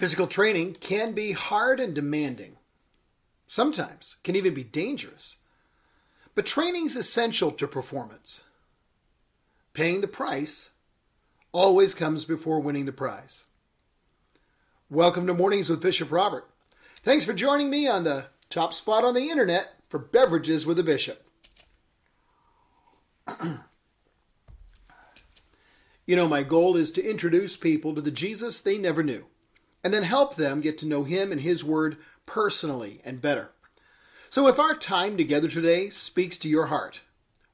Physical training can be hard and demanding. Sometimes can even be dangerous. But training is essential to performance. Paying the price always comes before winning the prize. Welcome to Mornings with Bishop Robert. Thanks for joining me on the top spot on the internet for beverages with a bishop. you know, my goal is to introduce people to the Jesus they never knew and then help them get to know Him and His Word personally and better. So, if our time together today speaks to your heart,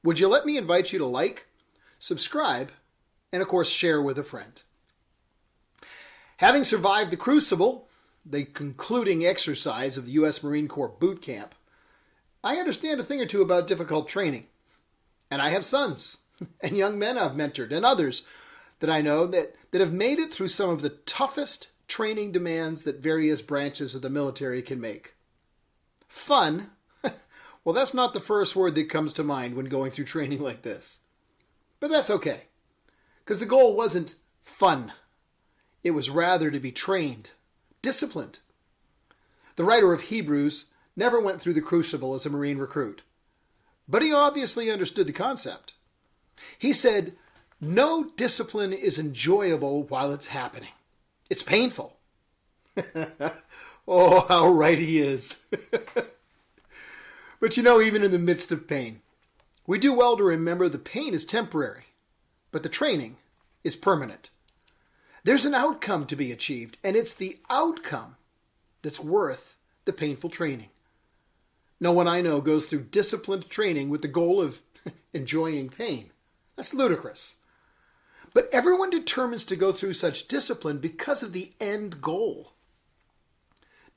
would you let me invite you to like, subscribe, and of course, share with a friend? Having survived the Crucible, the concluding exercise of the U.S. Marine Corps boot camp, I understand a thing or two about difficult training. And I have sons and young men I've mentored and others that I know that, that have made it through some of the toughest training demands that various branches of the military can make. Fun? well, that's not the first word that comes to mind when going through training like this. But that's okay, because the goal wasn't fun, it was rather to be trained, disciplined. The writer of Hebrews never went through the crucible as a Marine recruit, but he obviously understood the concept. He said, No discipline is enjoyable while it's happening. It's painful. oh, how right he is. but you know, even in the midst of pain, we do well to remember the pain is temporary, but the training is permanent. There's an outcome to be achieved, and it's the outcome that's worth the painful training. No one I know goes through disciplined training with the goal of enjoying pain. That's ludicrous. But everyone determines to go through such discipline because of the end goal.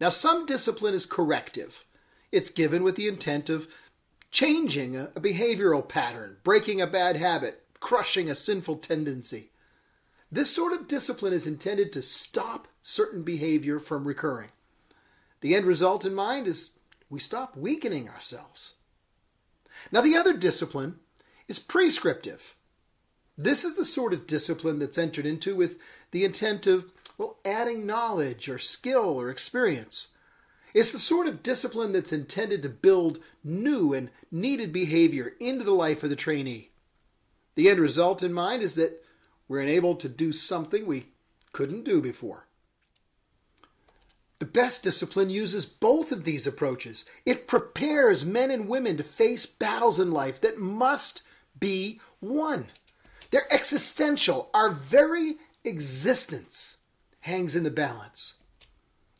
Now, some discipline is corrective. It's given with the intent of changing a, behavioral pattern, breaking a bad habit, crushing a sinful tendency. This sort of discipline is intended to stop certain behavior from recurring. The end result in mind is we stop weakening ourselves. Now, the other discipline is prescriptive. This is the sort of discipline that's entered into with the intent of, well, adding knowledge or skill or experience. It's the sort of discipline that's intended to build new and needed behavior into the life of the trainee. The end result in mind is that we're enabled to do something we couldn't do before. The best discipline uses both of these approaches. It prepares men and women to face battles in life that must be won. They're existential. Our very existence hangs in the balance.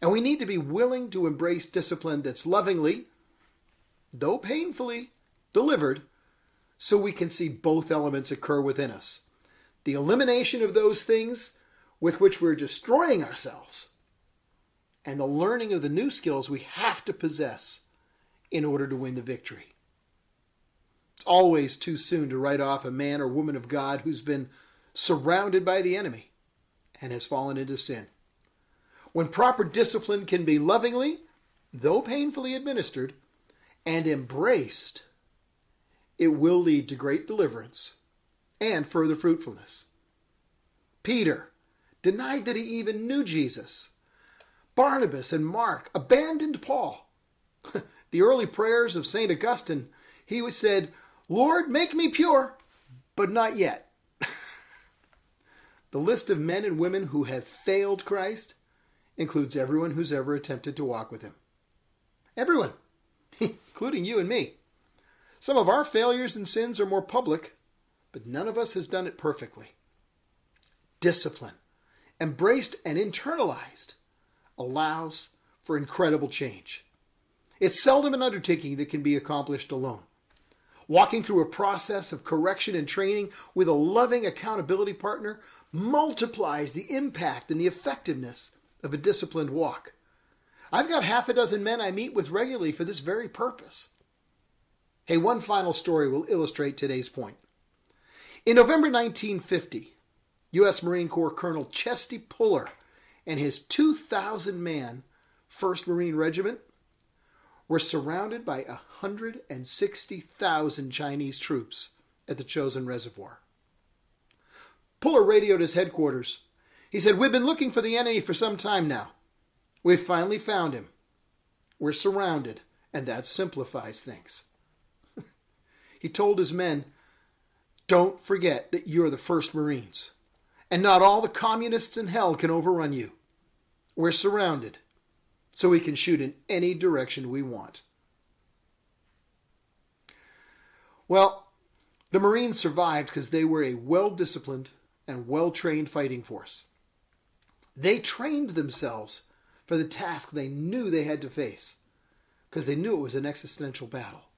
And we need to be willing to embrace discipline that's lovingly, though painfully, delivered so we can see both elements occur within us. The elimination of those things with which we're destroying ourselves, and the learning of the new skills we have to possess in order to win the victory. It's always too soon to write off a man or woman of God who's been surrounded by the enemy and has fallen into sin. When proper discipline can be lovingly, though painfully administered, and embraced, it will lead to great deliverance and further fruitfulness. Peter denied that he even knew Jesus. Barnabas and Mark abandoned Paul. the early prayers of St. Augustine, he said, Lord, make me pure, but not yet. the list of men and women who have failed Christ includes everyone who's ever attempted to walk with him. Everyone, including you and me. Some of our failures and sins are more public, but none of us has done it perfectly. Discipline, embraced and internalized, allows for incredible change. It's seldom an undertaking that can be accomplished alone walking through a process of correction and training with a loving accountability partner multiplies the impact and the effectiveness of a disciplined walk. I've got half a dozen men I meet with regularly for this very purpose. Hey, one final story will illustrate today's point. In November 1950, U.S. Marine Corps Colonel Chesty Puller and his 2,000 man 1st Marine Regiment were surrounded by 160,000 Chinese troops at the Chosin Reservoir. Puller radioed his headquarters. He said, We've been looking for the enemy for some time now. We've finally found him. We're surrounded, and that simplifies things. he told his men, Don't forget that you're the first Marines, and not all the communists in hell can overrun you. We're surrounded so we can shoot in any direction we want. Well, the Marines survived because they were a well disciplined and well trained fighting force. They trained themselves for the task they knew they had to face because they knew it was an existential battle.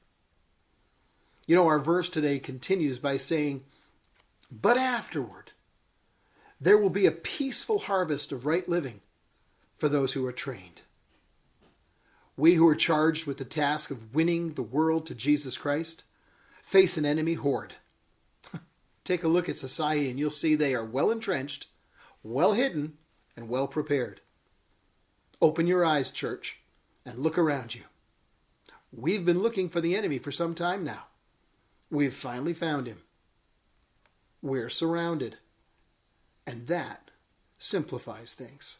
You know, our verse today continues by saying, But afterward, there will be a peaceful harvest of right living for those who are trained. We who are charged with the task of winning the world to Jesus Christ face an enemy horde. Take a look at society and you'll see they are well entrenched, well hidden, and well prepared. Open your eyes, church, and look around you. We've been looking for the enemy for some time now. We've finally found him. We're surrounded. And that simplifies things.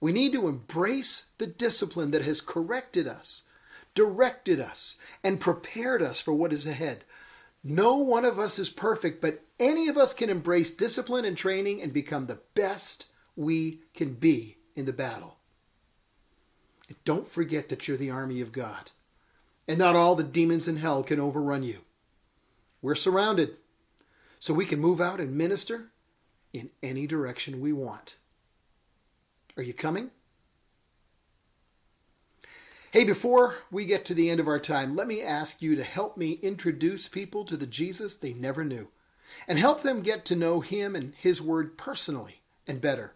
We need to embrace the discipline that has corrected us, directed us, and prepared us for what is ahead. No one of us is perfect, but any of us can embrace discipline and training and become the best we can be in the battle. And don't forget that you're the army of God, and not all the demons in hell can overrun you. We're surrounded, so we can move out and minister in any direction we want. Are you coming? Hey, before we get to the end of our time, let me ask you to help me introduce people to the Jesus they never knew and help them get to know Him and His Word personally and better.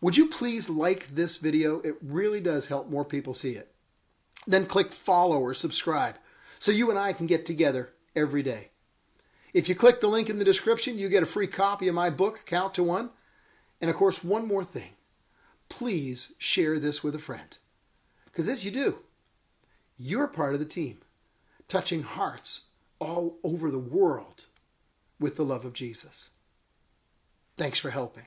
Would you please like this video? It really does help more people see it. Then click follow or subscribe so you and I can get together every day. If you click the link in the description, you get a free copy of my book, Count to One. And of course, one more thing please share this with a friend. Because as you do, you're part of the team, touching hearts all over the world with the love of Jesus. Thanks for helping.